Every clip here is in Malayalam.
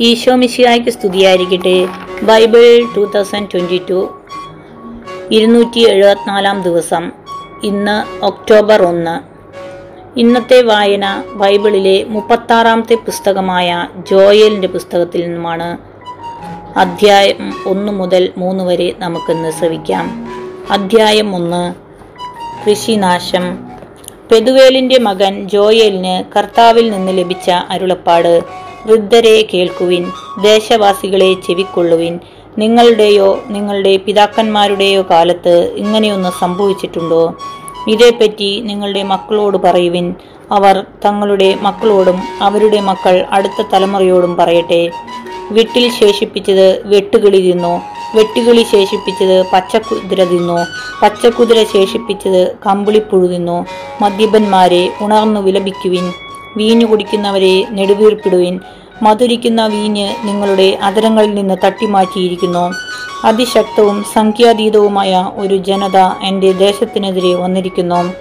ഈശോ മിശിയായ്ക്ക് സ്തുതിയായിരിക്കട്ടെ. Bible two thousand twenty two ഇരുന്നൂറ്റി എഴുപത്തിനാലാം ദിവസം ഇന്ന് ഒക്ടോബർ ഒന്ന്. ഇന്നത്തെ വായന ബൈബിളിലെ മുപ്പത്താറാമത്തെ പുസ്തകമായ ജോയലിന്റെ പുസ്തകത്തിൽ നിന്നുമാണ്. അധ്യായം ഒന്ന് മുതൽ മൂന്ന് വരെ നമുക്കിന്ന് ശ്രവിക്കാം. അധ്യായം ഒന്ന് കൃഷിനാശം. പെതുവേലിന്റെ മകൻ ജോയലിന് കർത്താവിൽ നിന്ന് ലഭിച്ച അരുളപ്പാട്. വൃദ്ധരെ കേൾക്കുവിൻ ദേശവാസികളെ ചെവിക്കൊള്ളുവിൻ. നിങ്ങളുടെയോ നിങ്ങളുടെ പിതാക്കന്മാരുടെയോ കാലത്ത് ഇങ്ങനെയൊന്ന് സംഭവിച്ചിട്ടുണ്ടോ? ഇതേപ്പറ്റി നിങ്ങളുടെ മക്കളോട് പറയുവിൻ. അവർ തങ്ങളുടെ മക്കളോടും അവരുടെ മക്കൾ അടുത്ത തലമുറയോടും പറയട്ടെ. വിട്ടിൽ ശേഷിപ്പിച്ചത് വെട്ടുകിളി തിന്നു വെട്ടുകിളി ശേഷിപ്പിച്ചത് പച്ചക്കുതിര തിന്നു പച്ചക്കുതിര ശേഷിപ്പിച്ചത് കമ്പിളിപ്പുഴു തിന്നു. മദ്യപന്മാരെ ഉണർന്നു വിലപിക്കുവിൻ. വീഞ്ഞു കുടിക്കുന്നവരെ നെടുവീർപ്പിടുവിൻ. മധുരിക്കുന്ന വീഞ്ഞ് നിങ്ങളുടെ അതരങ്ങളിൽ നിന്ന് തട്ടിമാറ്റിയിരിക്കുന്നു. അതിശക്തവും സംഖ്യാതീതവുമായ ഒരു ജനത എന്റെ ദേശത്തിനെതിരെ വന്നിരിക്കുന്നു.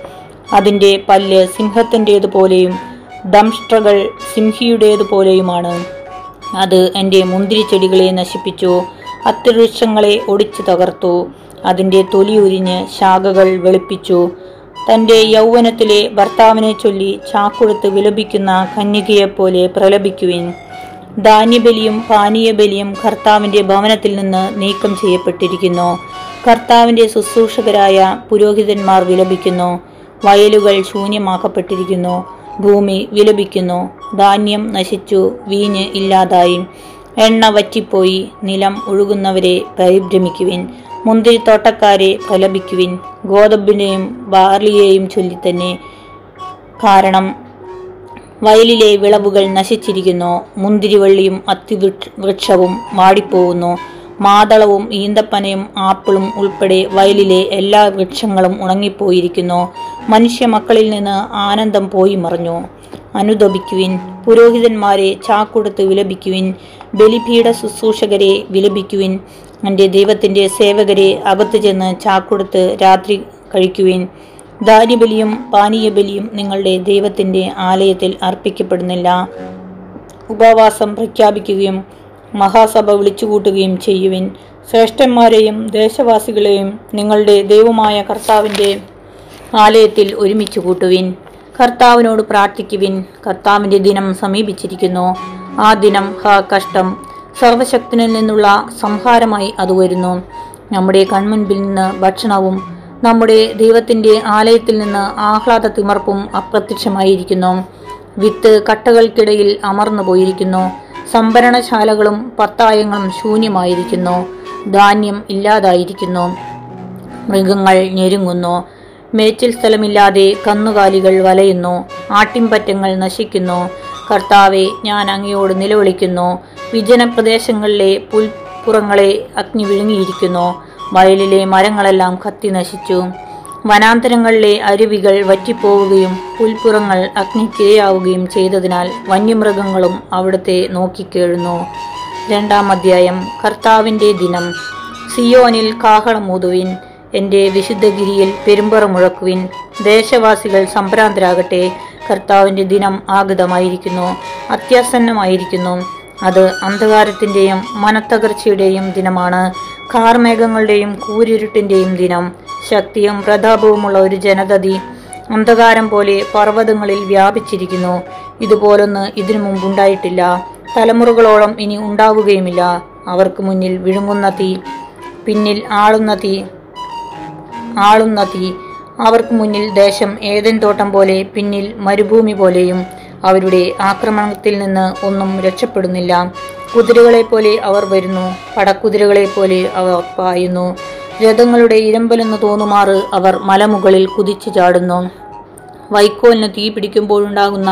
അതിന്റെ പല്ല് സിംഹത്തിന്റേതുപോലെയും ദംഷ്ട്രകൾ സിംഹിയുടേതുപോലെയുമാണ്. അത് എന്റെ മുന്തിരിച്ചെടികളെ നശിപ്പിച്ചു അത്യവൃക്ഷങ്ങളെ ഒടിച്ചു തകർത്തു അതിന്റെ തൊലി ഉരിഞ്ഞ് ശാഖകൾ വെളുപ്പിച്ചു. തന്റെ യൗവനത്തിലെ ഭർത്താവിനെ ചൊല്ലി ചാക്കൊടുത്ത് വിലപിക്കുന്ന കന്യകയെപ്പോലെ പ്രലപിക്കുവിൻ. ധാന്യബലിയും പാനീയബലിയും കർത്താവിന്റെ ഭവനത്തിൽ നിന്ന് നീക്കം ചെയ്യപ്പെട്ടിരിക്കുന്നു. കർത്താവിന്റെ ശുശ്രൂഷകരായ പുരോഹിതന്മാർ വിലപിക്കുന്നു. വയലുകൾ ശൂന്യമാക്കപ്പെട്ടിരിക്കുന്നു. ഭൂമി വിലപിക്കുന്നു. ധാന്യം നശിച്ചു. വീഞ്ഞ് ഇല്ലാതായി. എണ്ണ വറ്റിപ്പോയി. നിലം ഒഴുകുന്നവരെ പരിഭ്രമിക്കുവിൻ. മുന്തിരിത്തോട്ടക്കാരെ പ്രലപിക്കുവിൻ ഗോതമ്പിനെയും ബാർലിയെയും ചൊല്ലിത്തന്നെ. കാരണം വയലിലെ വിളവുകൾ നശിച്ചിരിക്കുന്നു. മുന്തിരിവള്ളിയും അത്തിവൃക്ഷവും വാടിപ്പോകുന്നു. മാതളവും ഈന്തപ്പനയും ആപ്പിളും ഉൾപ്പെടെ വയലിലെ എല്ലാ വൃക്ഷങ്ങളും ഉണങ്ങിപ്പോയിരിക്കുന്നു. മനുഷ്യ മക്കളിൽ നിന്ന് ആനന്ദം പോയി മറിഞ്ഞു. അനുദപിക്കുവിൻ. പുരോഹിതന്മാരെ ചാക്കൊടുത്ത് വിലപിക്കുവിൻ. ബലിപീഠ ശുശ്രൂഷകരെ വിലപിക്കുവിൻ. എന്റെ ദൈവത്തിന്റെ സേവകരെ അകത്തു ചെന്ന് ചാക്കൊടുത്ത് രാത്രി കഴിക്കുവിൻ. ധാന്യബലിയും പാനീയബലിയും നിങ്ങളുടെ ദൈവത്തിന്റെ ആലയത്തിൽ അർപ്പിക്കപ്പെടുന്നില്ല. ഉപവാസം പ്രഖ്യാപിക്കുകയും മഹാസഭ വിളിച്ചുകൂട്ടുകയും ചെയ്യുവിൻ. ശ്രേഷ്ഠന്മാരെയും ദേശവാസികളെയും നിങ്ങളുടെ ദൈവമായ കർത്താവിന്റെ ആലയത്തിൽ ഒരുമിച്ച് കൂട്ടുവിൻ. കർത്താവിനോട് പ്രാർത്ഥിക്കുവിൻ. കർത്താവിന്റെ ദിനം സമീപിച്ചിരിക്കുന്നു. ആ ദിനം ഹ കഷ്ടം. സർവശക്തനിൽ നിന്നുള്ള സംഹാരമായി അത് വരുന്നു. നമ്മുടെ കൺമുൻപിൽ നിന്ന് ഭക്ഷണവും നമ്മുടെ ദൈവത്തിന്റെ ആലയത്തിൽ നിന്ന് ആഹ്ലാദ തിമർപ്പും അപ്രത്യക്ഷമായിരിക്കുന്നു. വിത്ത് കട്ടകൾക്കിടയിൽ അമർന്നു പോയിരിക്കുന്നു. സംഭരണശാലകളും പത്തായങ്ങളും ശൂന്യമായിരിക്കുന്നു. ധാന്യം ഇല്ലാതായിരിക്കുന്നു. മൃഗങ്ങൾ ഞെരുങ്ങുന്നു. മേച്ചിൽ സ്ഥലമില്ലാതെ കന്നുകാലികൾ വലയുന്നു. ആട്ടിൻപറ്റങ്ങൾ നശിക്കുന്നു. കർത്താവെ ഞാൻ അങ്ങയോട് നിലവിളിക്കുന്നു. വിജനപ്രദേശങ്ങളിലെ പുൽപ്പുറങ്ങളെ അഗ്നി വിഴുങ്ങിയിരിക്കുന്നു. വയലിലെ മരങ്ങളെല്ലാം കത്തി നശിച്ചു. വനാന്തരങ്ങളിലെ അരുവികൾ വറ്റിപ്പോവുകയും പുൽപ്പുറങ്ങൾ അഗ്നിക്കിരയാവുകയും ചെയ്തതിനാൽ വന്യമൃഗങ്ങളും അവിടുത്തെ നോക്കിക്കേഴുന്നു. രണ്ടാം അധ്യായം. കർത്താവിന്റെ ദിനം. സിയോനിൽ കാഹളം ഊതുവിൻ. എന്റെ വിശുദ്ധഗിരിയിൽ പെരുമ്പറ മുഴക്കുവിൻ. ദേശവാസികൾ സംഭ്രാന്തരാകട്ടെ. കർത്താവിന്റെ ദിനം ആഗതമായിരിക്കുന്നു. അത്യാസന്നമായിരിക്കുന്നു. അത് അന്ധകാരത്തിന്റെയും മനത്തകർച്ചയുടെയും ദിനമാണ്. കാർമേഘങ്ങളുടെയും കൂരിരുട്ടിന്റെയും ദിനം. ശക്തിയും പ്രതാപവുമുള്ള ഒരു ജനതതി അന്ധകാരം പോലെ പർവതങ്ങളിൽ വ്യാപിച്ചിരിക്കുന്നു. ഇതുപോലൊന്ന് ഇതിനു മുമ്പുണ്ടായിട്ടില്ല. തലമുറകളോളം ഇനി ഉണ്ടാവുകയുമില്ല. അവർക്ക് മുന്നിൽ വിഴുങ്ങുന്ന തീ പിന്നിൽ ആളുന്ന തീ ആളുന്ന തീ. അവർക്ക് മുന്നിൽ ദേശം ഏതൻ തോട്ടം പോലെ പിന്നിൽ മരുഭൂമി പോലെയും അവരുടെ ആക്രമണത്തിൽ നിന്ന് ഒന്നും രക്ഷപ്പെടുന്നില്ല. കുതിരകളെ പോലെ അവർ വരുന്നു. പടക്കുതിരകളെ പോലെ അവർ പായുന്നു. രഥങ്ങളുടെ ഇരമ്പലെന്ന് തോന്നുമാറ് അവർ മലമുകളിൽ കുതിച്ചു ചാടുന്നു. വൈക്കോലിന് തീ പിടിക്കുമ്പോഴുണ്ടാകുന്ന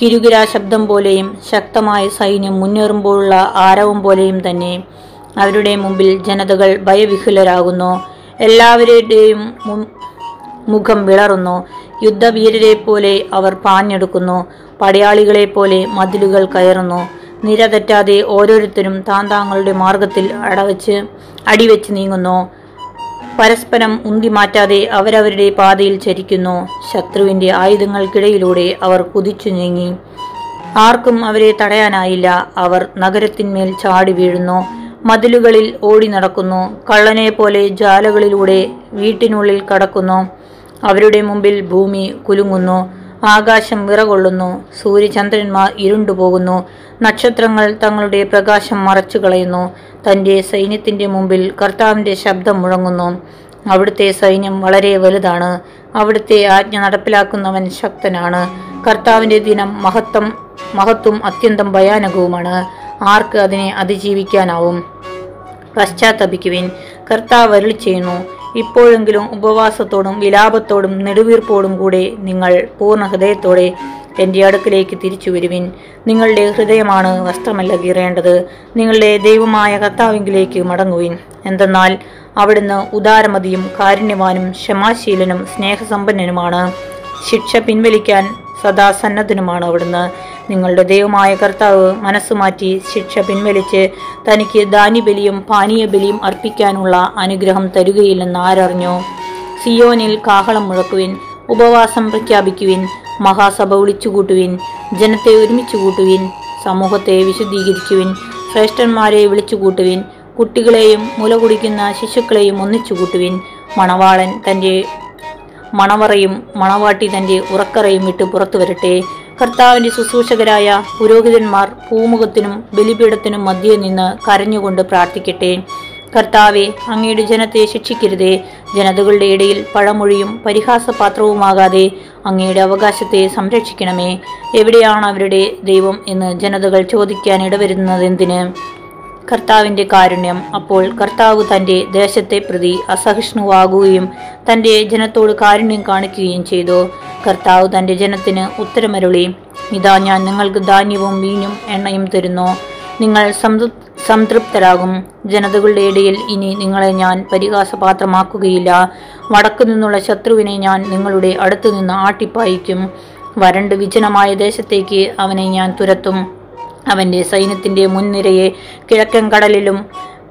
കിരുകിരാ ശബ്ദം പോലെയും ശക്തമായ സൈന്യം മുന്നേറുമ്പോഴുള്ള ആരവം പോലെയും തന്നെ. അവരുടെ മുമ്പിൽ ജനതകൾ ഭയവിഹുലരാകുന്നു എല്ലാവരുടെയും മുഖം വിളറുന്നു. യുദ്ധവീരരെ പോലെ അവർ പാഞ്ഞെടുക്കുന്നു. പടയാളികളെ പോലെ മതിലുകൾ കയറുന്നു. നിര തെറ്റാതെ ഓരോരുത്തരും താൻ താങ്കളുടെ മാർഗത്തിൽ അടവച്ച് അടിവെച്ച് നീങ്ങുന്നു. പരസ്പരം ഉന്തി മാറ്റാതെ അവരവരുടെ പാതയിൽ ചരിക്കുന്നു. ശത്രുവിന്റെ ആയുധങ്ങൾക്കിടയിലൂടെ അവർ കുതിച്ചു നീങ്ങി. ആർക്കും അവരെ തടയാനായില്ല. അവർ നഗരത്തിന്മേൽ ചാടി വീഴുന്നു. മതിലുകളിൽ ഓടി നടക്കുന്നു. കള്ളനെ പോലെ ജാലകളിലൂടെ വീട്ടിനുള്ളിൽ കടക്കുന്നു. അവരുടെ മുമ്പിൽ ഭൂമി കുലുങ്ങുന്നു ആകാശം വിറകൊള്ളുന്നു സൂര്യചന്ദ്രന്മാർ ഇരുണ്ടുപോകുന്നു നക്ഷത്രങ്ങൾ തങ്ങളുടെ പ്രകാശം മറച്ചു കളയുന്നു തന്റെ സൈന്യത്തിന്റെ മുമ്പിൽ കർത്താവിന്റെ ശബ്ദം മുഴങ്ങുന്നു. അവിടുത്തെ സൈന്യം വളരെ വലുതാണ് അവിടുത്തെ ആജ്ഞ നടപ്പിലാക്കുന്നവൻ ശക്തനാണ്. കർത്താവിന്റെ ദിനം മഹത്വം മഹത്വം അത്യന്തം ഭയാനകവുമാണ്. ആർക്ക് അതിനെ അതിജീവിക്കാനാവും? പശ്ചാത്തപിക്കുവിൻ. കർത്താവ് അരുളി ചെയ്യുന്നു ഇപ്പോഴെങ്കിലും ഉപവാസത്തോടും വിലാപത്തോടും നെടുവീർപ്പോടും കൂടെ നിങ്ങൾ പൂർണ ഹൃദയത്തോടെ എന്റെ അടുക്കിലേക്ക് തിരിച്ചു വരുവിൻ. നിങ്ങളുടെ ഹൃദയമാണ് വസ്ത്രമല്ല കീറേണ്ടത് നിങ്ങളുടെ ദൈവമായ കർത്താവിങ്കിലേക്ക് മടങ്ങുവിൻ. എന്തെന്നാൽ അവിടുന്ന് ഉദാരമതിയും കാരുണ്യവാനും ക്ഷമാശീലനും സ്നേഹസമ്പന്നനുമാണ്. ശിക്ഷ പിൻവലിക്കാൻ സദാ സന്നദ്ധനുമാണ് അവിടുന്ന്. നിങ്ങളുടെ ദൈവമായ കർത്താവ് മനസ്സുമാറ്റി ശിക്ഷ പിൻവലിച്ച് തനിക്ക് ദാനിബലിയും പാനീയബലിയും അർപ്പിക്കാനുള്ള അനുഗ്രഹം തരുകയില്ലെന്ന് ആരറിഞ്ഞു. സിയോനിൽ കാഹളം മുഴക്കുവിൻ ഉപവാസം പ്രഖ്യാപിക്കുവിൻ മഹാസഭ വിളിച്ചുകൂട്ടുവിൻ ജനത്തെ ഒരുമിച്ച് കൂട്ടുവിൻ സമൂഹത്തെ വിശുദ്ധീകരിക്കുവിൻ ശ്രേഷ്ഠന്മാരെ വിളിച്ചുകൂട്ടുവിൻ കുട്ടികളെയും മുല കുടിക്കുന്ന ശിശുക്കളെയും ഒന്നിച്ചു കൂട്ടുവിൻ മണവാളൻ തന്റെ മണവറയും മണവാട്ടി തന്റെ ഉറക്കറയും വിട്ട് പുറത്തു വരട്ടെ. കർത്താവിന്റെ ശുശ്രൂഷകരായ പുരോഹിതന്മാർ പൂമുഖത്തിനും ബലിപീഠത്തിനും മധ്യേ നിന്ന് കരഞ്ഞുകൊണ്ട് പ്രാർത്ഥിക്കട്ടെ. കർത്താവെ അങ്ങയുടെ ജനത്തെ ശിക്ഷിക്കരുതേ. ജനതകളുടെ ഇടയിൽ പഴമൊഴിയും പരിഹാസപാത്രവുമാകാതെ അങ്ങയുടെ അവകാശത്തെ സംരക്ഷിക്കണമേ. എവിടെയാണ് അവരുടെ ദൈവം എന്ന് ജനതകൾ ചോദിക്കാൻ ഇടവരുന്നതെന്തിന്? കർത്താവിന്റെ കാരുണ്യം അപ്പോൾ കർത്താവ് തന്റെ ദേശത്തെ പ്രതി അസഹിഷ്ണുവാകുകയും തന്റെ ജനത്തോട് കാരുണ്യം കാണിക്കുകയും ചെയ്തു. കർത്താവ് തന്റെ ജനത്തിന് ഉത്തരമരുളി ഇതാ ഞാൻ നിങ്ങൾക്ക് ധാന്യവും വീഞ്ഞും എണ്ണയും തരുന്നു. നിങ്ങൾ സംതൃപ്തരാകും. ജനതകളുടെ ഇടയിൽ ഇനി നിങ്ങളെ ഞാൻ പരിഹാസപാത്രമാക്കുകയില്ല. വടക്കു നിന്നുള്ള ശത്രുവിനെ ഞാൻ നിങ്ങളുടെ അടുത്തു നിന്ന് ആട്ടിപ്പായിക്കും. വരണ്ട് വിജനമായ ദേശത്തേക്ക് അവനെ ഞാൻ തുരത്തും. അവന്റെ സൈന്യത്തിന്റെ മുൻനിരയെ കിഴക്കൻ കടലിലും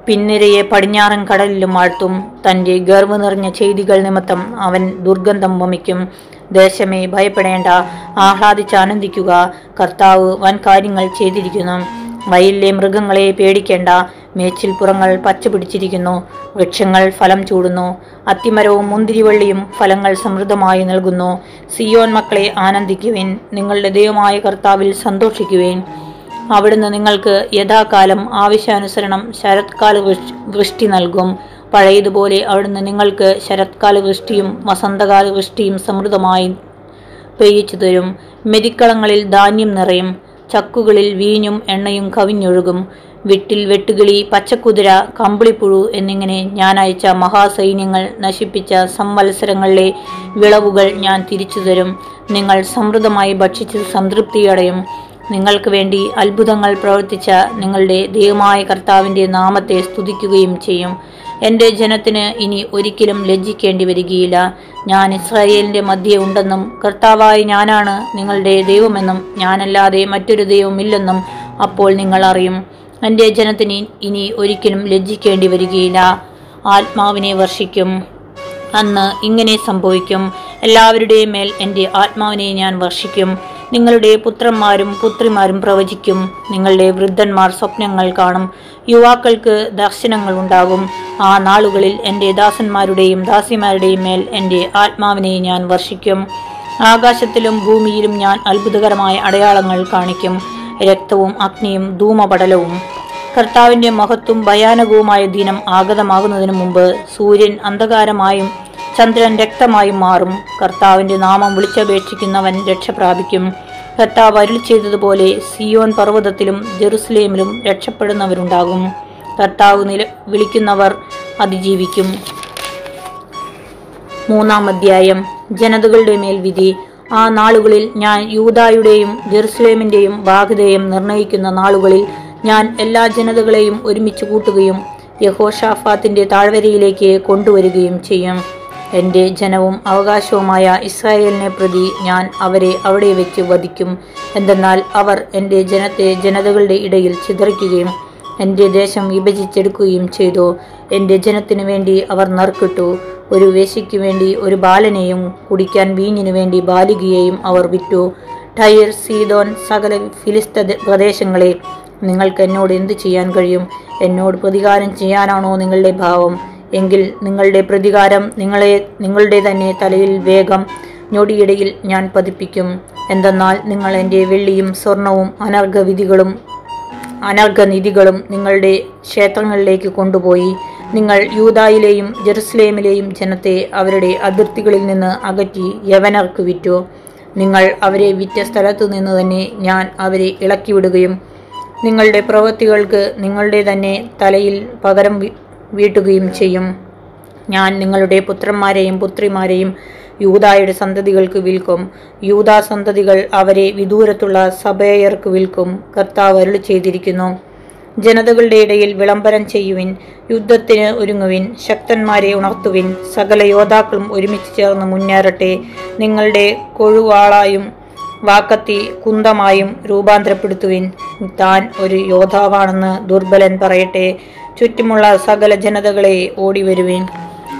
പിന്നിരയെ പടിഞ്ഞാറൻ കടലിലും ആഴ്ത്തും. തന്റെ ഗർവ് നിറഞ്ഞ ചെയ്തികൾ നിമിത്തം അവൻ ദുർഗന്ധം വമിക്കും. ദേശമേ ഭയപ്പെടേണ്ട. ആഹ്ലാദിച്ച് ആനന്ദിക്കുക. കർത്താവ് വൻ കാര്യങ്ങൾ ചെയ്തിരിക്കുന്നു. വയലിലെ മൃഗങ്ങളെ പേടിക്കേണ്ട. മേച്ചിൽപ്പുറങ്ങൾ പച്ച പിടിച്ചിരിക്കുന്നു. വൃക്ഷങ്ങൾ ഫലം ചൂടുന്നു. അത്തിമരവും മുന്തിരിവള്ളിയും ഫലങ്ങൾ സമൃദ്ധമായി നൽകുന്നു. സിയോൻ മക്കളെ ആനന്ദിക്കുവേൻ. നിങ്ങളുടെ ദൈവമായ കർത്താവിൽ സന്തോഷിക്കുവിൻ. അവിടുന്ന് നിങ്ങൾക്ക് യഥാകാലം ആവശ്യാനുസരണം ശരത്കാല വൃഷ്ടി നൽകും. പഴയതുപോലെ അവിടുന്ന് നിങ്ങൾക്ക് ശരത്കാല വൃഷ്ടിയും വസന്തകാല വൃഷ്ടിയും സമൃദ്ധമായി പെയ്യിച്ചു തരും. മെതിക്കളങ്ങളിൽ ധാന്യം നിറയും. ചക്കുകളിൽ വീഞ്ഞും എണ്ണയും കവിഞ്ഞൊഴുകും. വിട്ടിൽ വെട്ടുകിളി പച്ചക്കുതിര കമ്പിളിപ്പുഴു എന്നിങ്ങനെ ഞാൻ അയച്ച മഹാസൈന്യങ്ങൾ നശിപ്പിച്ച സംവത്സരങ്ങളിലെ വിളവുകൾ ഞാൻ തിരിച്ചു തരും നിങ്ങൾ സമൃദ്ധമായി ഭക്ഷിച്ച് സംതൃപ്തിയടയും നിങ്ങൾക്ക് വേണ്ടി അത്ഭുതങ്ങൾ പ്രവർത്തിച്ച നിങ്ങളുടെ ദൈവമായ കർത്താവിന്റെ നാമത്തെ സ്തുതിക്കുകയും ചെയ്യും. എന്റെ ജനത്തിന് ഇനി ഒരിക്കലും ലജ്ജിക്കേണ്ടി വരികയില്ല. ഞാൻ ഇസ്രായേലിന്റെ മധ്യേ ഉണ്ടെന്നും കർത്താവായി ഞാനാണ് നിങ്ങളുടെ ദൈവമെന്നും ഞാനല്ലാതെ മറ്റൊരു ദൈവമില്ലെന്നും അപ്പോൾ നിങ്ങൾ അറിയും. എന്റെ ജനത്തിന് ഇനി ഒരിക്കലും ലജ്ജിക്കേണ്ടി വരികയില്ല. ആത്മാവിനെ വർഷിക്കും. അന്ന് ഇങ്ങനെ സംഭവിക്കും. എല്ലാവരുടെയും മേൽ എന്റെ ആത്മാവിനെ ഞാൻ വർഷിക്കും. നിങ്ങളുടെ പുത്രന്മാരും പുത്രിമാരും പ്രവചിക്കും. നിങ്ങളുടെ വൃദ്ധന്മാർ സ്വപ്നങ്ങൾ കാണും. യുവാക്കൾക്ക് ദർശനങ്ങൾ ഉണ്ടാകും. ആ നാളുകളിൽ എന്റെ ദാസന്മാരുടെയും ദാസിമാരുടെയും മേൽ എന്റെ ആത്മാവിനെ ഞാൻ വർഷിക്കും. ആകാശത്തിലും ഭൂമിയിലും ഞാൻ അത്ഭുതകരമായ അടയാളങ്ങൾ കാണിക്കും. രക്തവും അഗ്നിയും ധൂമപടലവും. കർത്താവിന്റെ മഹത്വം ഭയാനകവുമായ ദിനം ആഗതമാകുന്നതിന് മുമ്പ് സൂര്യൻ അന്ധകാരമായും ചന്ദ്രൻ രക്തമായി മാറും. കർത്താവിന്റെ നാമം വിളിച്ചപേക്ഷിക്കുന്നവൻ രക്ഷ പ്രാപിക്കും. കർത്താവ് അരുൾ ചെയ്തതുപോലെ സിയോൻ പർവതത്തിലും ജെറുസലേമിലും രക്ഷപ്പെടുന്നവരുണ്ടാകും. കർത്താവ് നില വിളിക്കുന്നവർ അതിജീവിക്കും. മൂന്നാം അധ്യായം. ജനതകളുടെ മേൽ വിധി. ആ നാളുകളിൽ ഞാൻ യൂതായുടെയും ജെറുസലേമിന്റെയും ബാധ്യതയും നിർണയിക്കുന്ന നാളുകളിൽ ഞാൻ എല്ലാ ജനതകളെയും ഒരുമിച്ച് കൂട്ടുകയും യഹോഷാഫാത്തിന്റെ താഴ്വരയിലേക്ക് കൊണ്ടുവരികയും ചെയ്യും. എന്റെ ജനവും അവകാശവുമായ ഇസ്രായേലിനെ പ്രതി ഞാൻ അവരെ അവിടെ വെച്ച് വധിക്കും. എന്തെന്നാൽ അവർ എന്റെ ജനത്തെ ജനതകളുടെ ഇടയിൽ ചിതറിക്കുകയും എന്റെ ദേശം വിഭജിച്ചെടുക്കുകയും ചെയ്തു. എന്റെ ജനത്തിനു വേണ്ടി അവർ നറുക്കിട്ടു. ഒരു വേശിക്കു വേണ്ടി ഒരു ബാലനെയും കുടിക്കാൻ വീഞ്ഞിനു വേണ്ടി ബാലികയെയും അവർ വിറ്റു. ടയർ സീതോൻ സകല ഫിലിസ്ത പ്രദേശങ്ങളെ നിങ്ങൾക്ക് എന്നോട് എന്ത് ചെയ്യാൻ കഴിയും? എന്നോട് പ്രതികാരം ചെയ്യാനാണോ നിങ്ങളുടെ ഭാവം? എങ്കിൽ നിങ്ങളുടെ പ്രതികാരം നിങ്ങളെ നിങ്ങളുടെ തന്നെ തലയിൽ വേഗം ഞൊടിയിടയിൽ ഞാൻ പതിപ്പിക്കും. എന്തെന്നാൽ നിങ്ങൾ എന്റെ വെള്ളിയും സ്വർണവും അനർഘവിധികളും അനർഘനിധികളും നിങ്ങളുടെ ക്ഷേത്രങ്ങളിലേക്ക് കൊണ്ടുപോയി നിങ്ങൾ യൂതായിലെയും ജെറുസലേമിലെയും ജനത്തെ അവരുടെ അതിർത്തികളിൽ നിന്ന് അകറ്റി യവനർക്ക് വിറ്റു. നിങ്ങൾ അവരെ വിറ്റ സ്ഥലത്തു നിന്ന് തന്നെ ഞാൻ അവരെ ഇളക്കിവിടുകയും നിങ്ങളുടെ പ്രവൃത്തികൾക്ക് നിങ്ങളുടെ തന്നെ തലയിൽ പകരം വീട്ടുകയും ചെയ്യും. ഞാൻ നിങ്ങളുടെ പുത്രന്മാരെയും പുത്രിമാരെയും യൂതായുടെ സന്തതികൾക്ക് വിൽക്കും. യൂതാ സന്തതികൾ അവരെ വിദൂരത്തുള്ള സഭയർക്ക് വിൽക്കും. കർത്താവ് അരുളി ചെയ്തിരിക്കുന്നു. ജനതകളുടെ ഇടയിൽ വിളംബരം ചെയ്യുവിൻ. യുദ്ധത്തിന് ഒരുങ്ങുവിൻ. ശക്തന്മാരെ ഉണർത്തുവിൻ. സകല യോദ്ധാക്കളും ഒരുമിച്ച് ചേർന്ന് മുന്നേറട്ടെ. നിങ്ങളുടെ കൊഴുവാളായും വാക്കത്തി കുന്തമായും രൂപാന്തരപ്പെടുത്തുവിൻ. താൻ ഒരു യോദ്ധാവാണെന്ന് ദുർബലൻ പറയട്ടെ. ചുറ്റുമുള്ള സകല ജനതകളെ ഓടിവരുവേൻ.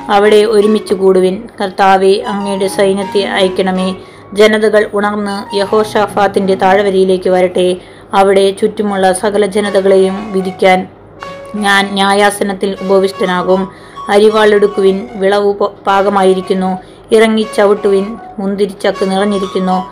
അവിടെ ഒരുമിച്ച് കൂടുവിൻ. കർത്താവെ അങ്ങയുടെ സൈന്യത്തെ അയക്കണമേ. ജനതകൾ ഉണർന്ന് യഹോഷാഫാത്തിന്റെ താഴ്വരയിലേക്ക് വരട്ടെ. അവിടെ ചുറ്റുമുള്ള സകല ജനതകളെയും വിധിക്കാൻ ഞാൻ ന്യായാസനത്തിൽ ഉപവിഷ്ടനാകും. അരിവാളെടുക്കുവിൻ വിളവ് പാകമായിരിക്കുന്നു. ഇറങ്ങി ചവിട്ടുവിൻ മുന്തിരിച്ചക്ക് നിറഞ്ഞിരിക്കുന്നു.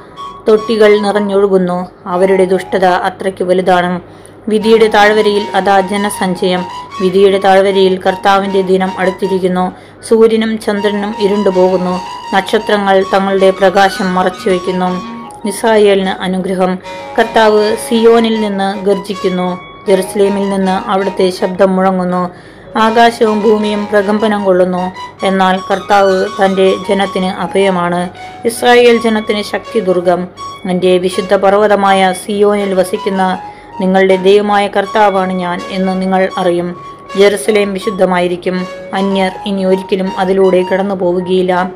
തൊട്ടികൾ നിറഞ്ഞൊഴുകുന്നു. അവരുടെ ദുഷ്ടത അത്രയ്ക്ക് വലുതാണ്. വിധിയുടെ താഴ്വരയിൽ അതാ ജനസഞ്ചയം. വിധിയുടെ താഴ്വരയിൽ കർത്താവിന്റെ ദിനം അടുത്തിരിക്കുന്നു. സൂര്യനും ചന്ദ്രനും ഇരുണ്ടുപോകുന്നു നക്ഷത്രങ്ങൾ തങ്ങളുടെ പ്രകാശം മറച്ചുവെക്കുന്നു ഇസ്രായേലിന് അനുഗ്രഹം. കർത്താവ് സിയോനിൽ നിന്ന് ഗർജിക്കുന്നു. ജെറുസലേമിൽ നിന്ന് അവിടുത്തെ ശബ്ദം മുഴങ്ങുന്നു. ആകാശവും ഭൂമിയും പ്രകമ്പനം കൊള്ളുന്നു. എന്നാൽ കർത്താവ് തന്റെ ജനത്തിന് അഭയമാണ്. ഇസ്രായേൽ ജനത്തിന് ശക്തി ദുർഗം. എന്റെ വിശുദ്ധ പർവതമായ സിയോനിൽ വസിക്കുന്ന നിങ്ങളുടെ ദൈവമായ കർത്താവാണ് ഞാൻ എന്ന് നിങ്ങൾ അറിയും. ജെറുസലേം വിശുദ്ധമായിരിക്കും. അന്യർ ഇനി ഒരിക്കലും അതിലൂടെ കടന്നു പോവുകയില്ല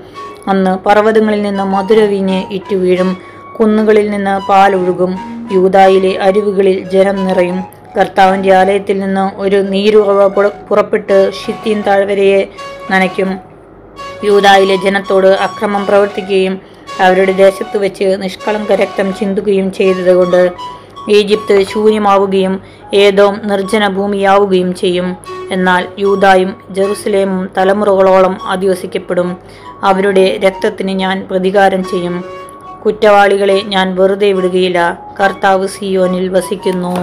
അന്ന് പർവതങ്ങളിൽ നിന്ന് മധുരവീഞ്ഞ് ഇറ്റുവീഴും കുന്നുകളിൽ നിന്ന് പാലൊഴുകും യൂതായിലെ അരുവികളിൽ ജനം നിറയും. കർത്താവിന്റെ ആലയത്തിൽ നിന്ന് ഒരു നീരുറവ പുറപ്പെട്ട് ഷിത്തീൻ താഴ്വരയെ നനയ്ക്കും. യൂതായിലെ ജനത്തോട് അക്രമം പ്രവർത്തിക്കുകയും അവരുടെ ദേശത്ത് വെച്ച് നിഷ്കളങ്ക രക്തം ചിന്തുകയും ചെയ്തതുകൊണ്ട് ഈജിപ്ത് ശൂന്യമാവുകയും ഏതോം നിർജന ഭൂമിയാവുകയും ചെയ്യും. എന്നാൽ യൂതായും ജെറുസലേമും തലമുറകളോളം അധിവസിക്കപ്പെടും. അവരുടെ രക്തത്തിന് ഞാൻ പ്രതികാരം ചെയ്യും. കുറ്റവാളികളെ ഞാൻ വെറുതെ വിടുകയില്ല. കർത്താവ് സിയോനിൽ വസിക്കുന്നു.